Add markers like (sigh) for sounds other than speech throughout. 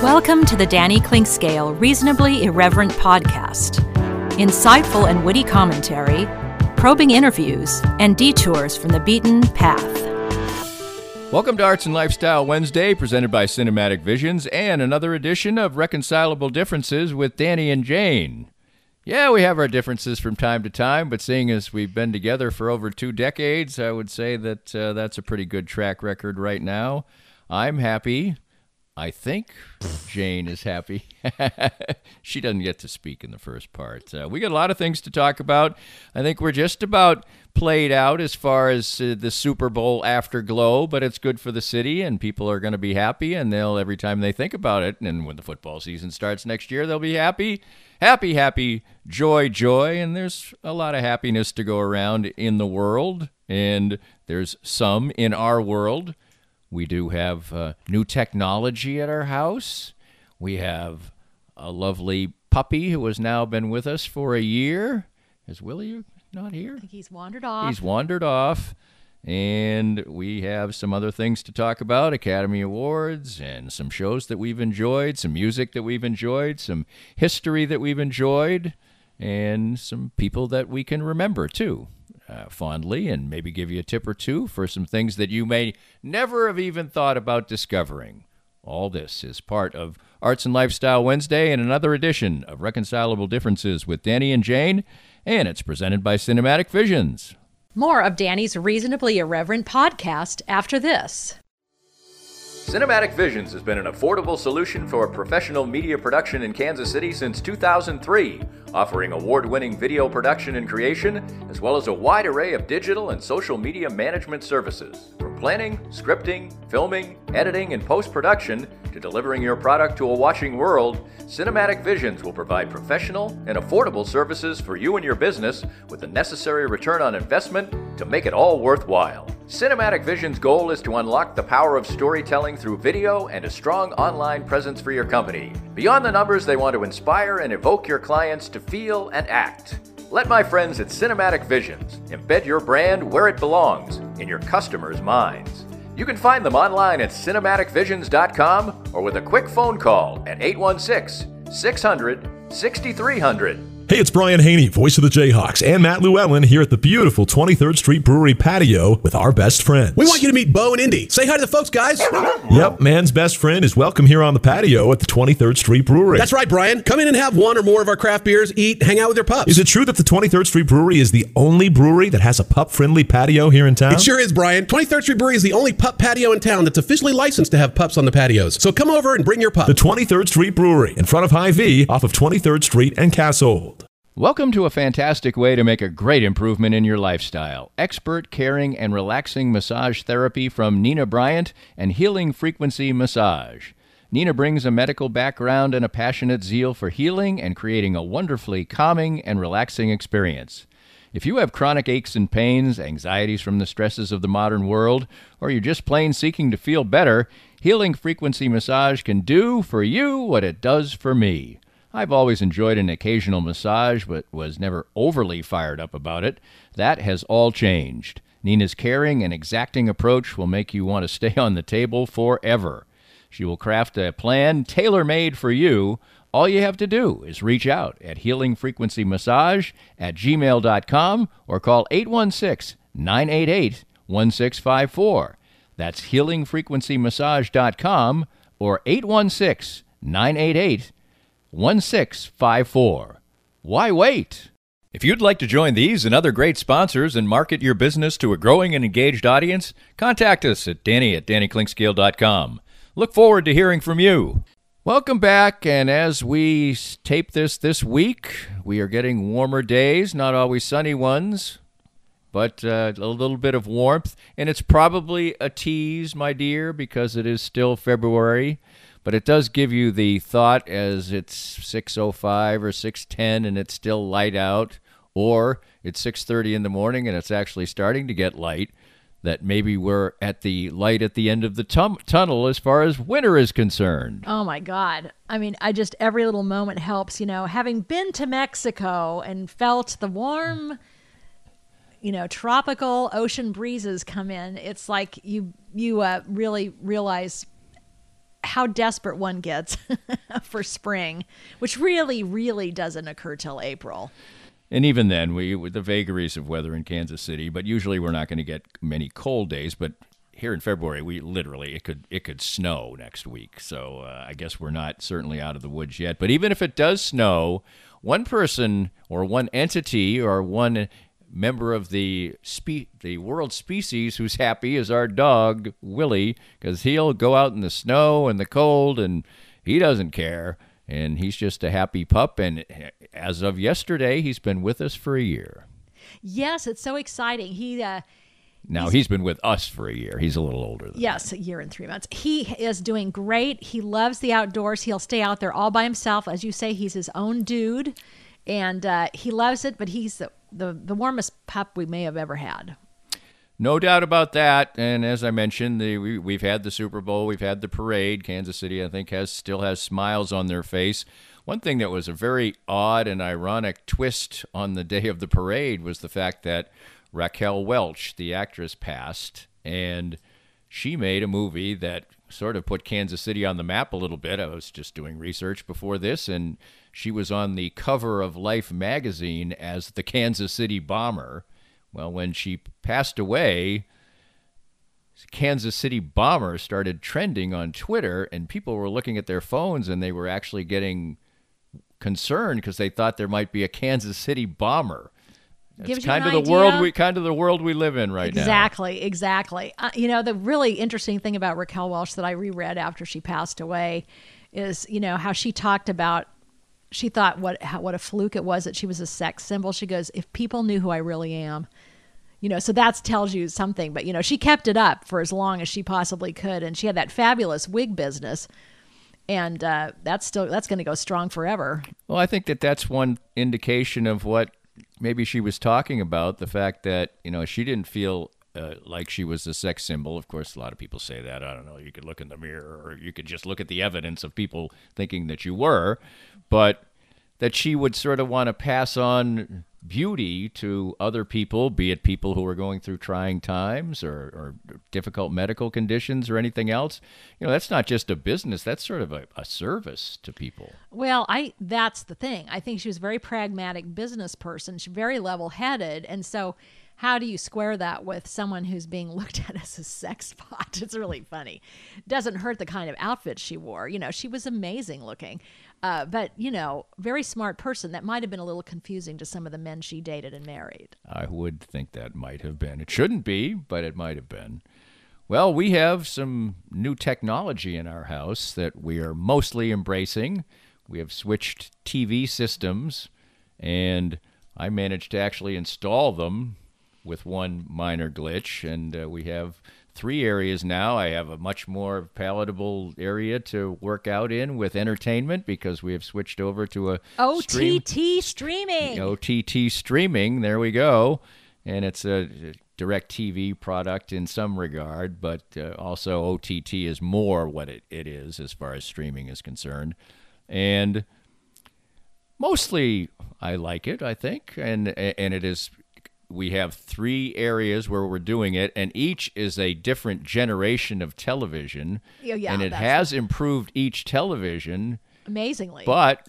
Welcome to the Danny Clinkscale Reasonably Irreverent podcast. Insightful and witty commentary, probing interviews, and detours from the beaten path. Welcome to Arts and Lifestyle Wednesday, presented by Cinematic Visions, and another edition of Reconcilable Differences with Danny and Jane. Yeah, we have our differences from time to time, but seeing as we've been together for over two decades, I would say that uh, that's a pretty good track record right now. I'm happy. I think Jane is happy. (laughs) she doesn't get to speak in the first part. Uh, we got a lot of things to talk about. I think we're just about played out as far as uh, the Super Bowl afterglow, but it's good for the city, and people are going to be happy, and they'll every time they think about it, and when the football season starts next year, they'll be happy, happy, happy, joy, joy, and there's a lot of happiness to go around in the world, and there's some in our world. We do have uh, new technology at our house. We have a lovely puppy who has now been with us for a year. Is Willie not here? I think he's wandered off. He's wandered off. And we have some other things to talk about Academy Awards and some shows that we've enjoyed, some music that we've enjoyed, some history that we've enjoyed, and some people that we can remember too uh, fondly and maybe give you a tip or two for some things that you may never have even thought about discovering. All this is part of Arts and Lifestyle Wednesday and another edition of Reconcilable Differences with Danny and Jane, and it's presented by Cinematic Visions. More of Danny's Reasonably Irreverent podcast after this. Cinematic Visions has been an affordable solution for professional media production in Kansas City since 2003, offering award winning video production and creation, as well as a wide array of digital and social media management services. From planning, scripting, filming, editing, and post production to delivering your product to a watching world, Cinematic Visions will provide professional and affordable services for you and your business with the necessary return on investment to make it all worthwhile. Cinematic Vision's goal is to unlock the power of storytelling through video and a strong online presence for your company. Beyond the numbers, they want to inspire and evoke your clients to feel and act. Let my friends at Cinematic Visions embed your brand where it belongs in your customers' minds. You can find them online at cinematicvisions.com or with a quick phone call at 816 600 6300. Hey, it's Brian Hanni, voice of the Jayhawks, and Matt Llewellyn here at the beautiful 23rd Street Brewery patio with our best friend. We want you to meet Bo and Indy. Say hi to the folks, guys. Yep, man's best friend is welcome here on the patio at the 23rd Street Brewery. That's right, Brian. Come in and have one or more of our craft beers, eat, hang out with your pups. Is it true that the 23rd Street Brewery is the only brewery that has a pup friendly patio here in town? It sure is, Brian. 23rd Street Brewery is the only pup patio in town that's officially licensed to have pups on the patios. So come over and bring your pup. The 23rd Street Brewery in front of Hy-Vee off of 23rd Street and Kasold. Welcome to a fantastic way to make a great improvement in your lifestyle. Expert, caring, and relaxing massage therapy from Nina Bryant and Healing Frequency Massage. Nina brings a medical background and a passionate zeal for healing and creating a wonderfully calming and relaxing experience. If you have chronic aches and pains, anxieties from the stresses of the modern world, or you're just plain seeking to feel better, Healing Frequency Massage can do for you what it does for me. I've always enjoyed an occasional massage, but was never overly fired up about it. That has all changed. Nina's caring and exacting approach will make you want to stay on the table forever. She will craft a plan tailor made for you. All you have to do is reach out at healingfrequencymassage at gmail.com or call 816 988 1654. That's healingfrequencymassage.com or 816 988 1654. Why wait? If you'd like to join these and other great sponsors and market your business to a growing and engaged audience, contact us at danny at dannyclinkscale.com. Look forward to hearing from you. Welcome back, and as we tape this this week, we are getting warmer days, not always sunny ones. But uh, a little bit of warmth. And it's probably a tease, my dear, because it is still February. But it does give you the thought as it's 6:05 or 6:10 and it's still light out, or it's 6:30 in the morning and it's actually starting to get light. That maybe we're at the light at the end of the tum- tunnel as far as winter is concerned. Oh my God. I mean, I just, every little moment helps. You know, having been to Mexico and felt the warm, you know, tropical ocean breezes come in, it's like you, you uh, really realize how desperate one gets (laughs) for spring, which really, really doesn't occur till April. And even then, we with the vagaries of weather in Kansas City, but usually we're not going to get many cold days. But here in February, we literally it could it could snow next week. So uh, I guess we're not certainly out of the woods yet. But even if it does snow, one person or one entity or one member of the spe- the world species who's happy is our dog Willie because he'll go out in the snow and the cold and he doesn't care and he's just a happy pup. And as of yesterday, he's been with us for a year. Yes, it's so exciting. He uh, now he's, he's been with us for a year. He's a little older. yes, that. a year and three months. He is doing great. He loves the outdoors. He'll stay out there all by himself, as you say. He's his own dude, and uh, he loves it. But he's the, the the warmest pup we may have ever had. No doubt about that. And as I mentioned, the, we, we've had the Super Bowl, we've had the parade. Kansas City, I think, has still has smiles on their face. One thing that was a very odd and ironic twist on the day of the parade was the fact that Raquel Welch, the actress, passed, and she made a movie that sort of put Kansas City on the map a little bit. I was just doing research before this, and she was on the cover of Life magazine as the Kansas City Bomber. Well, when she passed away, Kansas City bomber started trending on Twitter, and people were looking at their phones and they were actually getting concerned because they thought there might be a Kansas City bomber. It's kind of the idea. world we kind of the world we live in right exactly, now. Exactly, exactly. Uh, you know, the really interesting thing about Raquel Welch that I reread after she passed away is, you know, how she talked about she thought what how, what a fluke it was that she was a sex symbol. She goes, if people knew who I really am, you know, so that tells you something. But you know, she kept it up for as long as she possibly could, and she had that fabulous wig business, and uh, that's still that's going to go strong forever. Well, I think that that's one indication of what maybe she was talking about the fact that you know she didn't feel uh, like she was a sex symbol. Of course, a lot of people say that. I don't know. You could look in the mirror, or you could just look at the evidence of people thinking that you were, but that she would sort of want to pass on beauty to other people, be it people who are going through trying times or, or difficult medical conditions or anything else. You know, that's not just a business; that's sort of a, a service to people. Well, I that's the thing. I think she was a very pragmatic business person. She's very level-headed, and so how do you square that with someone who's being (laughs) looked at as a sex pot? It's really funny. Doesn't hurt the kind of outfit she wore. You know, she was amazing looking. Uh, but, you know, very smart person. That might have been a little confusing to some of the men she dated and married. I would think that might have been. It shouldn't be, but it might have been. Well, we have some new technology in our house that we are mostly embracing. We have switched TV systems, and I managed to actually install them with one minor glitch, and uh, we have three areas now. I have a much more palatable area to work out in with entertainment because we have switched over to a OTT stream- streaming. OTT streaming. There we go, and it's a DirecTV product in some regard, but uh, also OTT is more what it, it is as far as streaming is concerned, and mostly I like it. I think, and and it is we have three areas where we're doing it, and each is a different generation of television. Yeah, yeah, and it has improved each television, Amazingly. but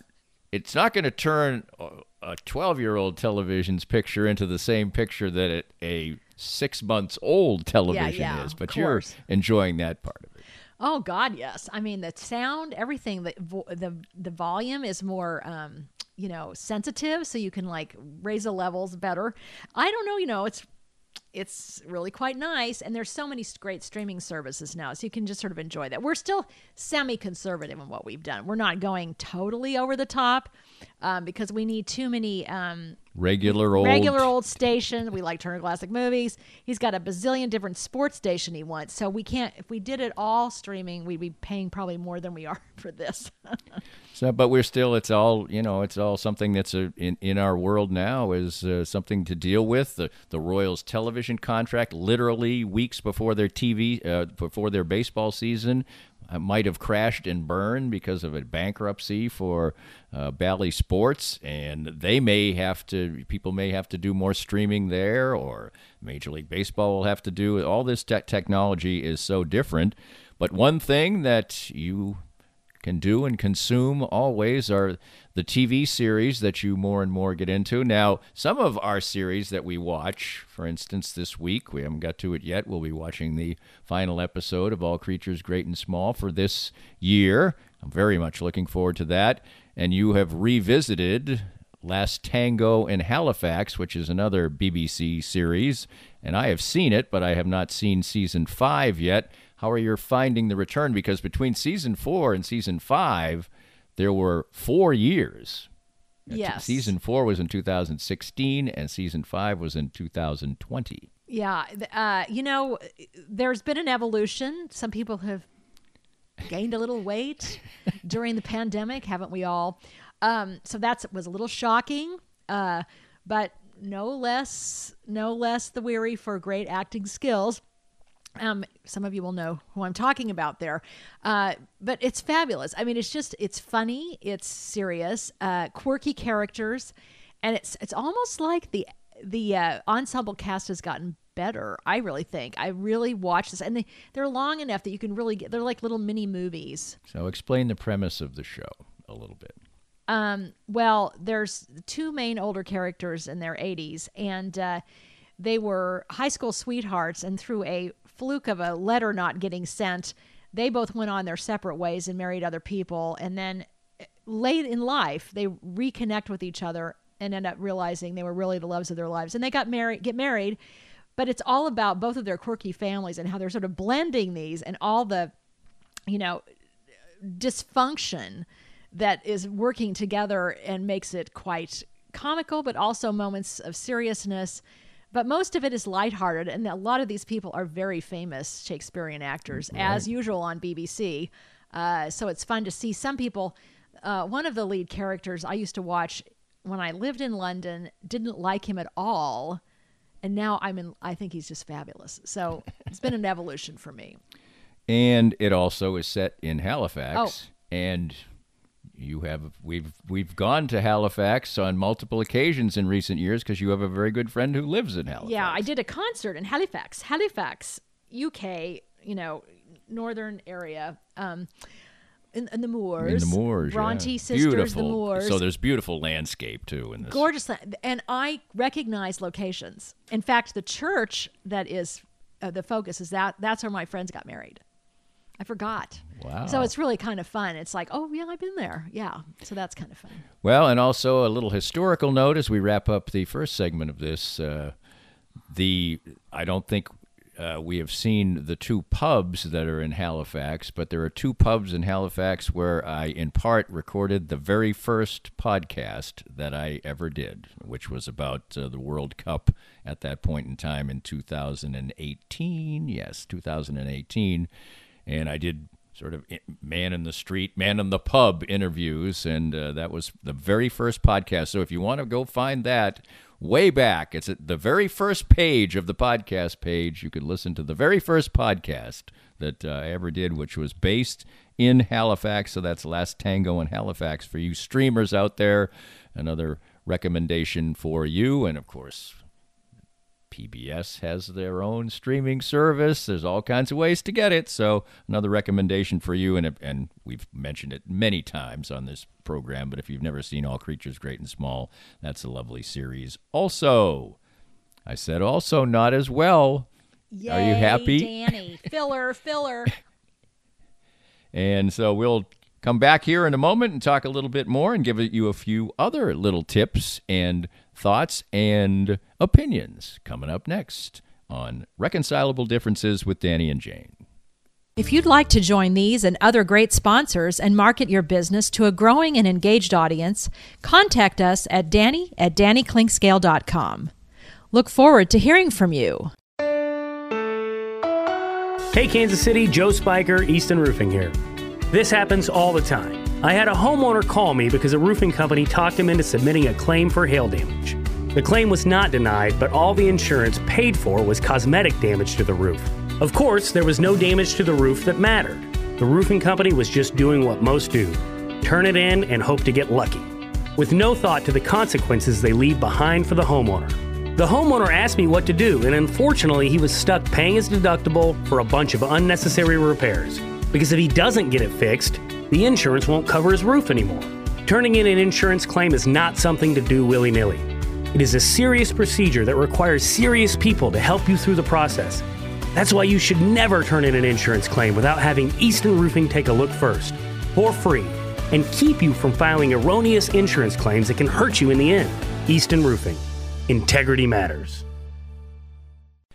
it's not going to turn a 12 year old television's picture into the same picture that it, a six months old television yeah, is. But you're enjoying that part of it. Oh God, yes. I mean, the sound, everything, the vo- the the volume is more, um, you know, sensitive, so you can like raise the levels better. I don't know, you know, it's it's really quite nice, and there's so many great streaming services now, so you can just sort of enjoy that. We're still semi-conservative in what we've done. We're not going totally over the top um, because we need too many. Um, regular old regular old station. We like Turner Classic Movies. He's got a bazillion different sports station he wants. So we can't. If we did it all streaming, we'd be paying probably more than we are (laughs) for this. So, but we're still. It's all you know. It's all something that's a, in in our world now is uh, something to deal with. The the Royals television contract, literally weeks before their TV, uh, before their baseball season, might have crashed and burned because of a bankruptcy for uh, Bally Sports, and they may have to. People may have to do more streaming there, or Major League Baseball will have to do. All this te- technology is so different. But one thing that you can do and consume always are the TV series that you more and more get into. Now, some of our series that we watch, for instance, this week, we haven't got to it yet. We'll be watching the final episode of All Creatures Great and Small for this year. I'm very much looking forward to that. And you have revisited Last Tango in Halifax, which is another BBC series. And I have seen it, but I have not seen season five yet how are you finding the return? Because between season four and season five, there were four years. Yes. Season four was in 2016, and season five was in 2020. Yeah, uh, you know, there's been an evolution. Some people have gained a little weight (laughs) during the pandemic, haven't we all? Um, so that was a little shocking, uh, but no less, no less the weary for great acting skills. Um, some of you will know who I'm talking about there, uh, but it's fabulous. I mean, it's just it's funny, it's serious, uh, quirky characters, and it's it's almost like the the uh, ensemble cast has gotten better. I really think I really watch this, and they they're long enough that you can really get. They're like little mini movies. So explain the premise of the show a little bit. Um, well, there's two main older characters in their 80s, and uh, they were high school sweethearts, and through a fluke of a letter not getting sent, they both went on their separate ways and married other people. And then eh, late in life, they reconnect with each other and end up realizing they were really the loves of their lives. And they got married, get married, but it's all about both of their quirky families and how they're sort of blending these and all the, you know, dysfunction that is working together and makes it quite comical, but also moments of seriousness but most of it is lighthearted, and a lot of these people are very famous Shakespearean actors, right. as usual on BBC. Uh, so it's fun to see some people. Uh, one of the lead characters I used to watch when I lived in London didn't like him at all, and now I'm in. I think he's just fabulous. So it's been an (laughs) evolution for me. And it also is set in Halifax, oh. and you have we've we've gone to Halifax on multiple occasions in recent years because you have a very good friend who lives in Halifax. Yeah, I did a concert in Halifax, Halifax, UK. You know, northern area. Um, in, in, the moors. In the moors, Bronte yeah. sisters, beautiful. the moors. So there's beautiful landscape too in this. Gorgeous, and I recognize locations. In fact, the church that is uh, the focus is that that's where my friends got married. I forgot. Wow. So it's really kind of fun. It's like, oh, yeah, I've been there. Yeah. So that's kind of fun. Well, and also a little historical note as we wrap up the first segment of this. Uh, the I don't think uh, we have seen the two pubs that are in Halifax, but there are two pubs in Halifax where I, in part, recorded the very first podcast that I ever did, which was about uh, the World Cup at that point in time in 2018. Yes, 2018 and I did sort of man in the street, man in the pub interviews, and uh, that was the very first podcast. So if you want to go find that way back, it's at the very first page of the podcast page. You could listen to the very first podcast that uh, I ever did, which was based in Halifax. So that's Last Tango in Halifax for you streamers out there. Another recommendation for you, and of course PBS has their own streaming service. There's all kinds of ways to get it. So another recommendation for you, and and we've mentioned it many times on this program. But if you've never seen All Creatures Great and Small, that's a lovely series. Also, I said also not as well. Yay, Are you happy, Danny? filler, filler. (laughs) and so we'll come back here in a moment and talk a little bit more and give you a few other little tips and thoughts and opinions coming up next on Reconcilable Differences with Danny and Jane. If you'd like to join these and other great sponsors and market your business to a growing and engaged audience, contact us at danny at dannyclinkscale.com. Look forward to hearing from you. Hey, Kansas City, Joe Spiker, Easton Roofing here. This happens all the time. I had a homeowner call me because a roofing company talked him into submitting a claim for hail damage. The claim was not denied, but all the insurance paid for was cosmetic damage to the roof. Of course, there was no damage to the roof that mattered. The roofing company was just doing what most do turn it in and hope to get lucky, with no thought to the consequences they leave behind for the homeowner. The homeowner asked me what to do, and unfortunately, he was stuck paying his deductible for a bunch of unnecessary repairs. Because if he doesn't get it fixed, the insurance won't cover his roof anymore. Turning in an insurance claim is not something to do willy nilly. It is a serious procedure that requires serious people to help you through the process. That's why you should never turn in an insurance claim without having Easton Roofing take a look first, for free, and keep you from filing erroneous insurance claims that can hurt you in the end. Easton Roofing. Integrity matters.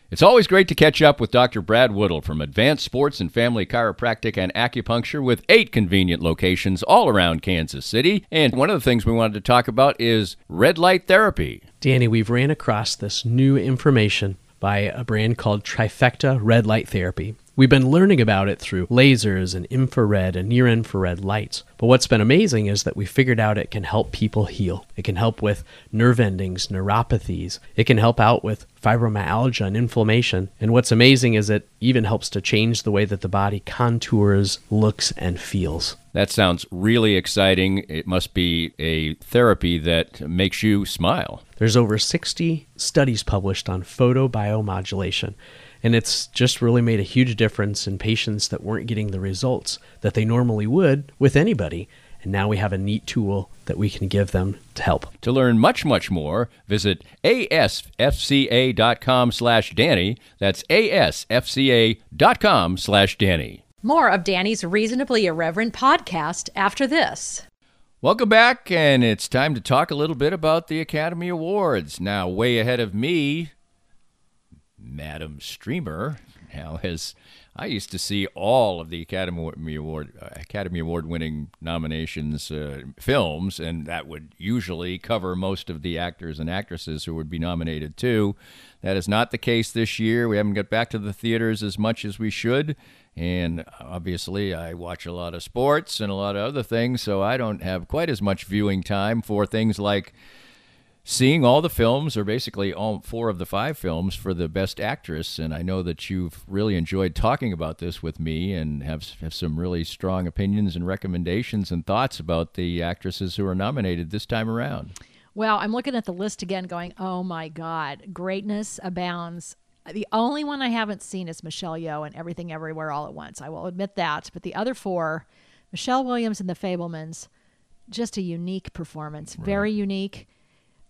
It's always great to catch up with Dr. Brad Woodle from Advanced Sports and Family Chiropractic and Acupuncture with eight convenient locations all around Kansas City. And one of the things we wanted to talk about is red light therapy. Danny, we've ran across this new information by a brand called Trifecta Red Light Therapy. We've been learning about it through lasers and infrared and near infrared lights. But what's been amazing is that we figured out it can help people heal. It can help with nerve endings, neuropathies. It can help out with fibromyalgia and inflammation. And what's amazing is it even helps to change the way that the body contours, looks, and feels. That sounds really exciting. It must be a therapy that makes you smile. There's over 60 studies published on photobiomodulation, and it's just really made a huge difference in patients that weren't getting the results that they normally would with anybody. And now we have a neat tool that we can give them to help. To learn much, much more, visit asfca.com slash Danny. That's asfca.com slash Danny. More of Danny's Reasonably Irreverent podcast after this. Welcome back, and it's time to talk a little bit about the Academy Awards. Now, way ahead of me, Madam Streamer now has. I used to see all of the Academy Award uh, Academy Award winning nominations uh, films, and that would usually cover most of the actors and actresses who would be nominated too. That is not the case this year. We haven't got back to the theaters as much as we should. And obviously, I watch a lot of sports and a lot of other things, so I don't have quite as much viewing time for things like seeing all the films, or basically all four of the five films, for the best actress. And I know that you've really enjoyed talking about this with me and have, have some really strong opinions and recommendations and thoughts about the actresses who are nominated this time around. Well, I'm looking at the list again, going, oh my God, greatness abounds. The only one I haven't seen is Michelle Yeoh and Everything Everywhere All at Once. I will admit that. But the other four, Michelle Williams and The Fabelmans, just a unique performance, right. very unique.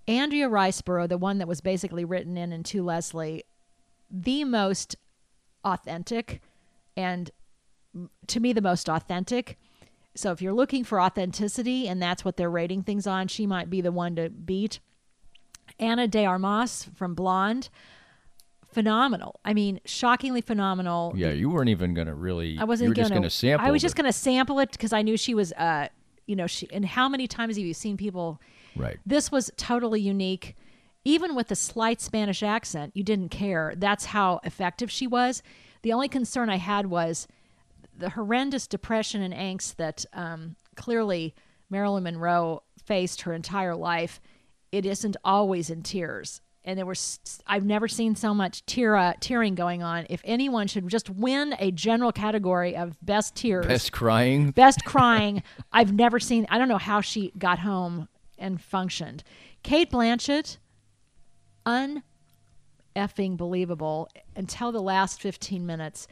Andrea Riseborough, the one that was basically written in and to Leslie, the most authentic and to me the most authentic. So if you're looking for authenticity and that's what they're rating things on, she might be the one to beat. Ana de Armas from Blonde phenomenal. I mean, shockingly phenomenal. Yeah, you weren't even going to really. I wasn't going to sample. I was just going to sample it because I knew she was. Uh, you know, she and how many times have you seen people? Right. This was totally unique. Even with a slight Spanish accent, you didn't care. That's how effective she was. The only concern I had was the horrendous depression and angst that um, clearly Marilyn Monroe faced her entire life. It isn't always in tears and there was I've never seen so much tear uh, tearing going on. If anyone should just win a general category of best tears, best crying, best crying, (laughs) I've never seen. I don't know how she got home and functioned. Cate Blanchett, un effing believable until the last 15 minutes,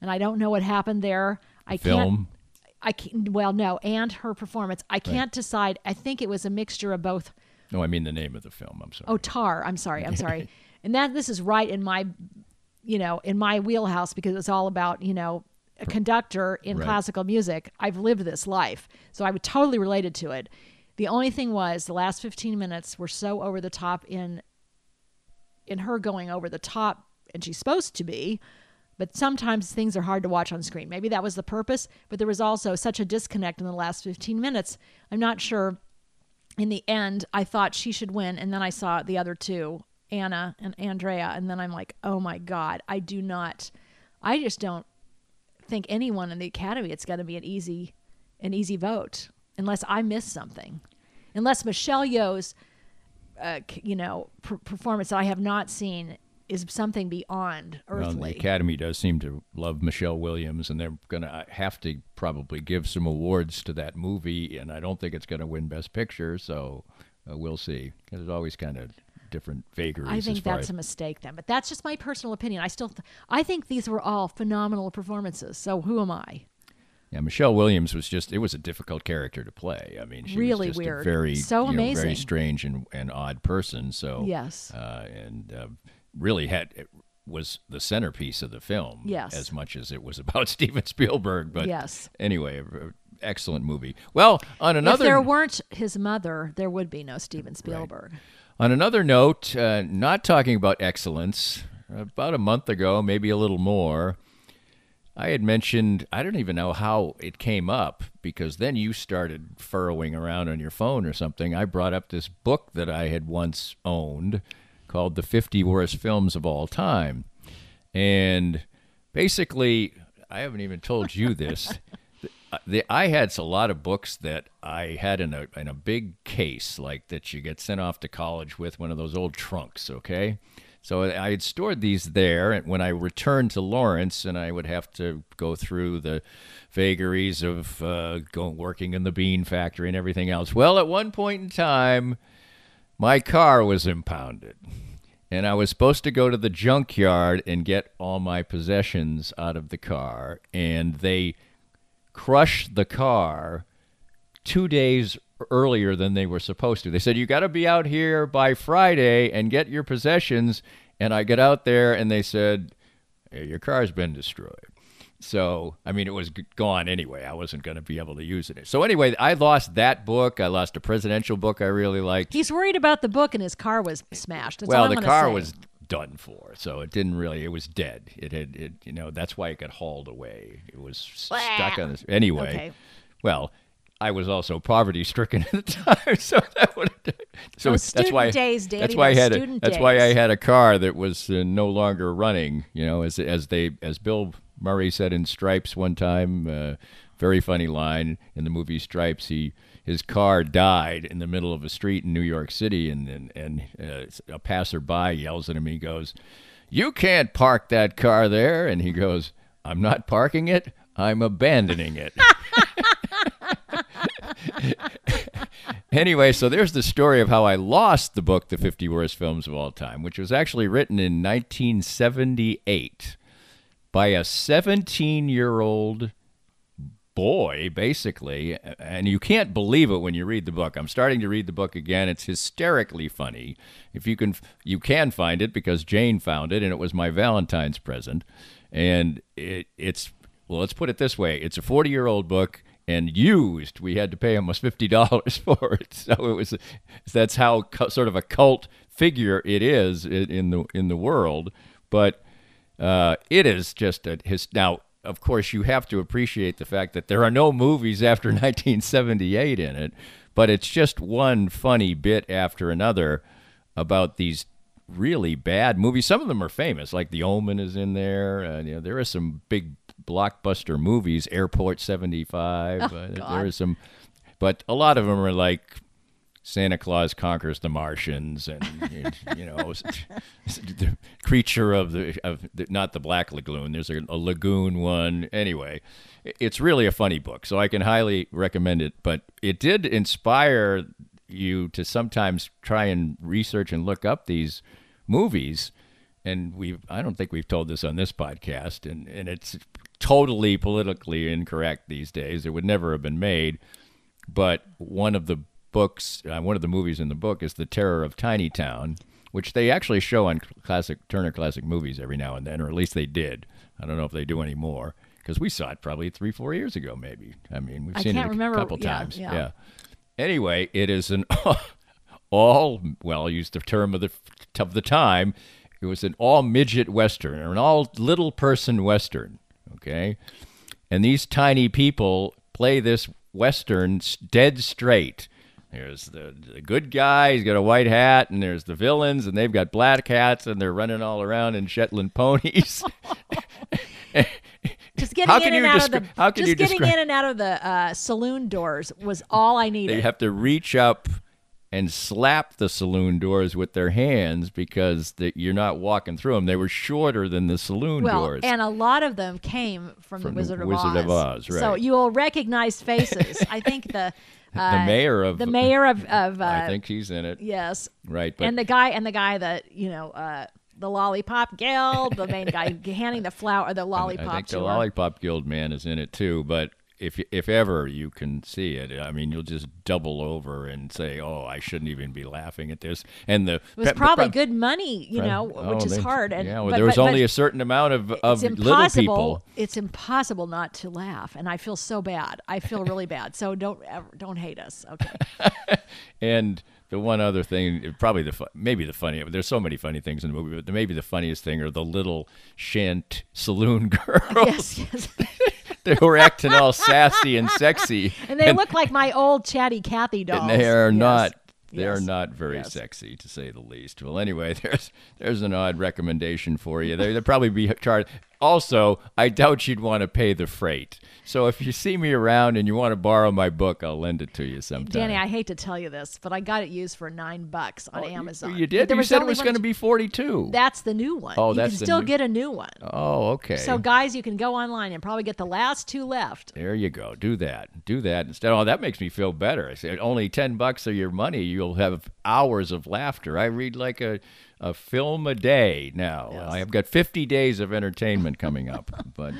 and I don't know what happened there. I Film. can't. I can't, well, no, and her performance. I can't right. decide. I think it was a mixture of both no, I mean the name of the film. I'm sorry. Oh, Tar. I'm sorry. I'm sorry. (laughs) and that this is right in my, you know, in my wheelhouse because it's all about you know a conductor in right. classical music. I've lived this life, so I would totally related to it. The only thing was the last 15 minutes were so over the top in in her going over the top, and she's supposed to be, but sometimes things are hard to watch on screen. Maybe that was the purpose, but there was also such a disconnect in the last 15 minutes. I'm not sure. In the end, I thought she should win, and then I saw the other two, Anna and Andrea, and then I'm like, oh my God, I do not, I just don't think anyone in the Academy it's going to be an easy, an easy vote unless I miss something, unless Michelle Yeoh's, uh, you know, per- performance that I have not seen is something beyond Well, the. Academy does seem to love Michelle Williams, and they're going to have to probably give some awards to that movie. And I don't think it's going to win Best Picture, so uh, we'll see. There's always kind of different vagaries. I think that's as, a mistake then, but that's just my personal opinion. I still, th- I think these were all phenomenal performances. So who am I? Yeah, Michelle Williams was just, it was a difficult character to play. I mean, she Really was just weird. a very, So you know, very strange and, and odd person. So, Yes. Uh, and uh, really had, it was the centerpiece of the film. Yes. As much as it was about (laughs) Steven Spielberg. But Yes. anyway, excellent movie. Well, on another. if there weren't his mother, there would be no Steven Spielberg. On another note, uh, not talking about excellence, about a month ago, maybe a little more, I had mentioned, I don't even know how it came up because then you started furrowing around on your phone or something. I brought up this book that I had once owned called The 50 Worst Films of All Time. And basically, I haven't even told you this. (laughs) The, I had a lot of books that I had in a in a big case, like that you get sent off to college with one of those old trunks. Okay, so I had stored these there, and when I returned to Lawrence, and I would have to go through the vagaries of uh, going working in the bean factory and everything else. Well, at one point in time, my car was impounded. And I was supposed to go to the junkyard and get all my possessions out of the car. And they crushed the car two days earlier than they were supposed to. They said, You got to be out here by Friday and get your possessions. And I get out there and they said, "Hey, Your car's been destroyed. So, I mean, it was gone anyway. I wasn't going to be able to use it. So, anyway, I lost that book. I lost a presidential book I really liked. He's worried about the book, and his car was smashed. That's well, the car say. was done for, so it didn't really. It was dead. It had, it, you know, that's why it got hauled away. It was stuck on this. Anyway, Okay. well, I was also poverty stricken (laughs) at the time, so that would. So Oh, that's why. days, that's why I had. A, student that's why I had a car that was uh, no longer running. You know, as as they as Bill Murray said in Stripes one time, uh, very funny line in the movie Stripes. He his car died in the middle of a street in New York City, and and, and uh, a passerby yells at him. He goes, "You can't park that car there," and he goes, "I'm not parking it. I'm abandoning it." (laughs) anyway, so there's the story of how I lost the book, The 50 Worst Films of All Time, which was actually written in 1978 by a 17 year old boy, basically. And you can't believe it when you read the book. I'm starting to read the book again. It's hysterically funny. If you can, you can find it because Jane found it, and it was my Valentine's present. And it, it's well, let's put it this way: it's a 40 year old book and used. We had to pay almost fifty (laughs) dollars for it, so it was. That's how sort of a cult figure it is in the in the world. But uh, it is just a his now. Of course, you have to appreciate the fact that there are no movies after (laughs) 1978 in it, but it's just one funny bit after another about these really bad movies. Some of them are famous, like The Omen is in there. Uh, you know, there are some big blockbuster movies, Airport 75. uh, there are some, but a lot of them are like Santa Claus conquers the Martians, and (laughs) you know, the creature of the of the, not the Black Lagoon. There's a, a lagoon one. Anyway, it's really a funny book, so I can highly recommend it. But it did inspire you to sometimes try and research and look up these movies. And we I don't think we've told this on this podcast, and, and it's totally politically incorrect these days. It would never have been made. But one of the books, uh, one of the movies in the book is The Terror of Tiny Town, which they actually show on classic Turner Classic Movies every now and then, or at least they did. I don't know if they do anymore because we saw it probably three, four years ago, maybe. I mean, we've seen it a remember- couple yeah, times. yeah. Anyway, it is an (laughs) all, well, I'll use the term of the of the time, it was an all midget western or an all little person western. Okay, and these tiny people play this western dead straight. There's the, the good guy, he's got a white hat, and there's the villains, and they've got black hats, and they're running all around in Shetland ponies. (laughs) (laughs) Just getting How in can and you out descri- of the how can just you getting describe- in and out of the uh, saloon doors was all I needed. they have to reach up and slap the saloon doors with their hands because the, you're not walking through them. They were shorter than the saloon well, doors. and a lot of them came from, From the the Wizard, of, Wizard Oz. of Oz, Right. So you will recognize faces. (laughs) I think the (laughs) uh, mayor of- the mayor of, of uh, I think he's in it. yes, Right, but and the guy and the guy that you know uh, the lollipop guild, the main guy (laughs) handing the flower, the lollipop. I think to the. Lollipop Guild man is in it too. But if if ever you can see it, I mean, you'll just double over and say, "Oh, I shouldn't even be laughing at this." And the It was probably good money, you know, which oh, is hard. And Oh, yeah, well, but- there was but- only but a certain amount of of little people. It's impossible not to laugh, and I feel so bad. I feel really bad. So don't ever, don't hate us, okay? (laughs) And the one other thing, probably the maybe the funny. There's so many funny things in the movie, but maybe the funniest thing are the little shant saloon (laughs) girls. yes, yes. (laughs) (laughs) they were acting all sassy and sexy, And they look like my old chatty Cathy dolls. and they are Yes. not. They are not very Yes. sexy, to say the least. Well, anyway, (laughs) there's there's an odd recommendation for you. They, they'd probably be charged. Also, I doubt you'd want to pay the freight. So if you see me around and you want to borrow my book, I'll lend it to you sometime. Danny, I hate to tell you this, but I got it used for nine bucks on Oh, Amazon. You But did. there You said it was going to be forty-two. That's the new one. Oh, you that's can still new- get a new one. oh, okay. So, guys, you can go online and probably get the last two left. There you go. Do that. Do that instead. Oh, that makes me feel better. I said only ten bucks of your money, you'll have hours of laughter. I read like a, a film a day now. I've got fifty days of entertainment coming up. (laughs) but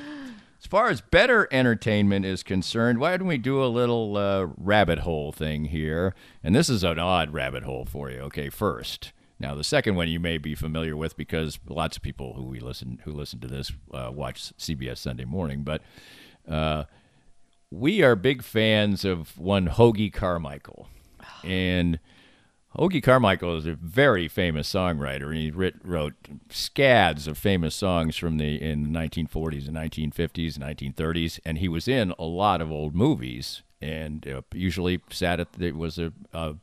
as far as better entertainment is concerned, why don't we do a little uh, rabbit hole thing here? And this is an odd rabbit hole for you. Okay, first. Now the second one you may be familiar with because lots of people who we listen who listen to this uh, watch CBS Sunday Morning, but. Uh, we are big fans of one Hoagy Carmichael. And Hoagy Carmichael is a very famous songwriter, and he writ, wrote scads of famous songs from the in the 1940s and 1950s and 1930s, and he was in a lot of old movies, and uh, usually sat at the, was a a,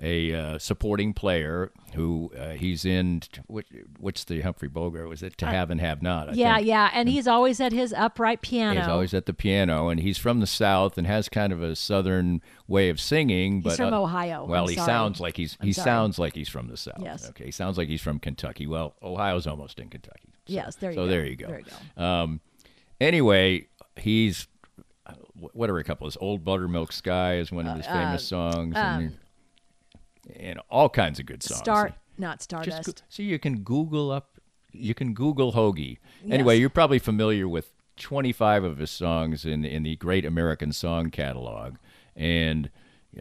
a uh, supporting player who uh, he's in. What, what's the Humphrey Bogart? Was it To Have and Have Not? I yeah, think. yeah. And he's always at his upright piano. He's always at the piano, and he's from the South and has kind of a Southern way of singing. He's but from uh, Ohio. Well, I'm he sorry. sounds like he's he sorry. sounds like he's from the South. Yes. Okay. He sounds like he's from Kentucky. Well, Ohio's almost in Kentucky. So, Yes, there you so go. there you go. There you go. Um, anyway, he's uh, what are a couple of his old buttermilk sky is one of his famous songs, and, and all kinds of good songs. Star, not Just Stardust. go, so you can Google up, you can Google Hoagy. Anyway, you're probably familiar with 25 of his songs in in the Great American Song Catalog, and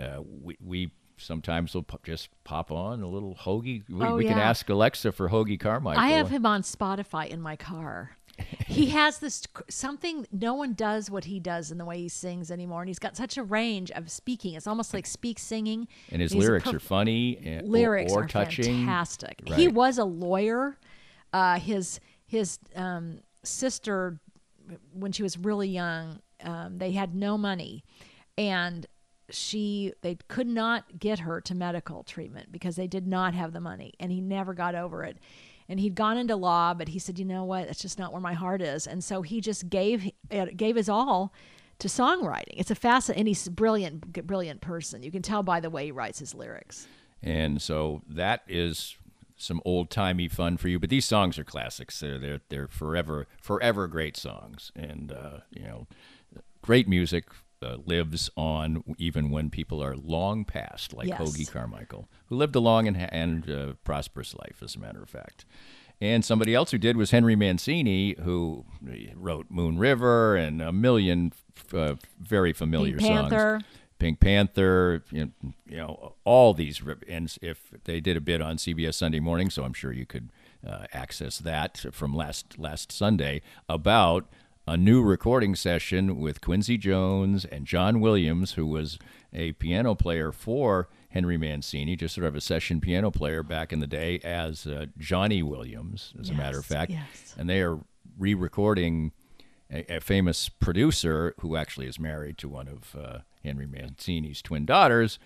uh, we we sometimes will po- just pop on a little Hoagy. We, Oh, we can ask Alexa for Hoagy Carmichael. I have him on Spotify in my car. He has this something no one does what he does in the way he sings anymore, and he's got such a range of speaking. It's almost like speak singing. and his He's a lyrics perf- are funny and, lyrics or, are touching. fantastic. He was a lawyer. Uh, his his um, sister, when she was really young, um, they had no money, and she they could not get her to medical treatment because they did not have the money, and he never got over it. And he'd gone into law, but he said, "You know what? That's just not where my heart is." And so he just gave uh, gave his all to songwriting. It's a fascinating, and he's a brilliant, brilliant person. You can tell by the way he writes his lyrics. And so that is some old timey fun for you. But these songs are classics. They're they're they're forever forever great songs, and uh, you know, great music uh, lives on even when people are long past, like Yes. Hoagy Carmichael, who lived a long and and uh, prosperous life, as a matter of fact. And somebody else who did was Henry Mancini, who wrote Moon River and a million uh, very familiar Pink songs. Panther. Pink Panther, you know, you know, all these. And if they did a bit on CBS Sunday Morning, so I'm sure you could uh, access that from last last Sunday about a new recording session with Quincy Jones and John Williams, who was a piano player for Henry Mancini, just sort of a session piano player back in the day, as uh, Johnny Williams, as a matter of fact. yes. And they are re recording a, a famous producer who actually is married to one of uh, Henry Mancini's twin daughters.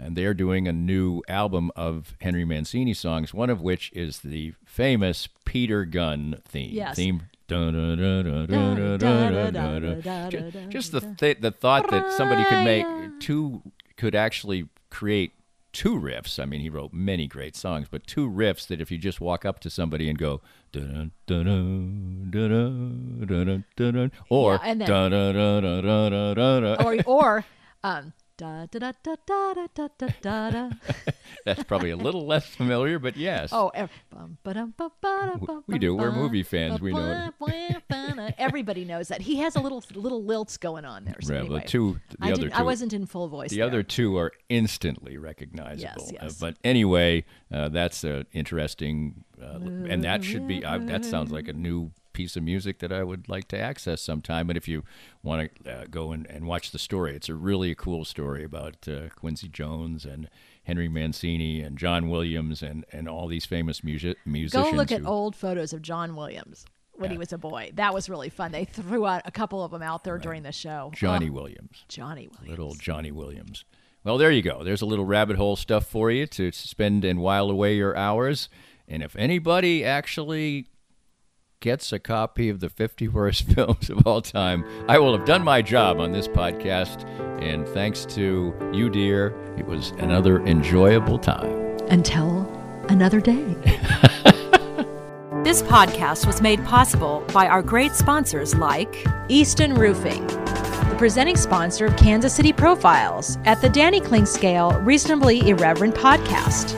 And they're doing a new album of Henry Mancini songs, one of which is the famous Peter Gunn theme. Yes. Theme. Ju- Just the th- the thought that somebody could make two could actually create two riffs. I mean, he wrote many great songs, but two riffs that if you just walk up to somebody and go dun dun dun dun dun dun dun or or or um da da da da da da da da. That's probably a little less familiar, but yes. Oh, ev- bum, ba-dum, ba- ba-dum, ba- We do. We're movie fans. We know it. Everybody knows that. He has a little little lilts going on there. So Right, anyway, two- the I other didn't- I wasn't in full voice. The there. other two are instantly recognizable. Yes, Uh, yes. but anyway, uh, that's uh, interesting, uh, and that should be. Uh, that sounds like a new piece of music that I would like to access sometime. And if you want to uh, go and, and watch the story, it's a really cool story about uh, Quincy Jones and Henry Mancini and John Williams and, and all these famous music musicians. Go look at old photos of John Williams when he was a boy. That was really fun. They threw out a couple of them out there during the show. Johnny Oh, Williams. Johnny Williams. Little Johnny Williams. Well, there you go. There's a little rabbit hole stuff for you to spend and while away your hours. And if anybody actually gets a copy of the 50 worst (laughs) films of all time, I will have done my job on this podcast. And thanks to you, dear, it was another enjoyable time. Until another day. (laughs) This podcast was made possible by our great sponsors like Easton Roofing, the presenting sponsor of Kansas City Profiles at the Danny Clinkscale Reasonably Irreverent podcast.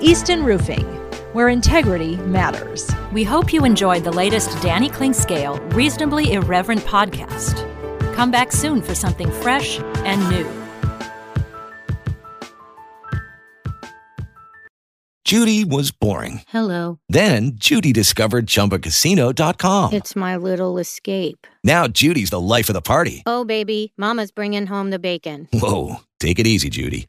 Easton Roofing, where integrity matters. We hope you enjoyed the latest Danny Clinkscale Reasonably Irreverent podcast. Come back soon for something fresh and new. Judy was boring. Hello. Then Judy discovered ChumbaCasino.com. It's my little escape. Now Judy's the life of the party. Oh, baby, Mama's bringing home the bacon. Whoa, take it easy, Judy.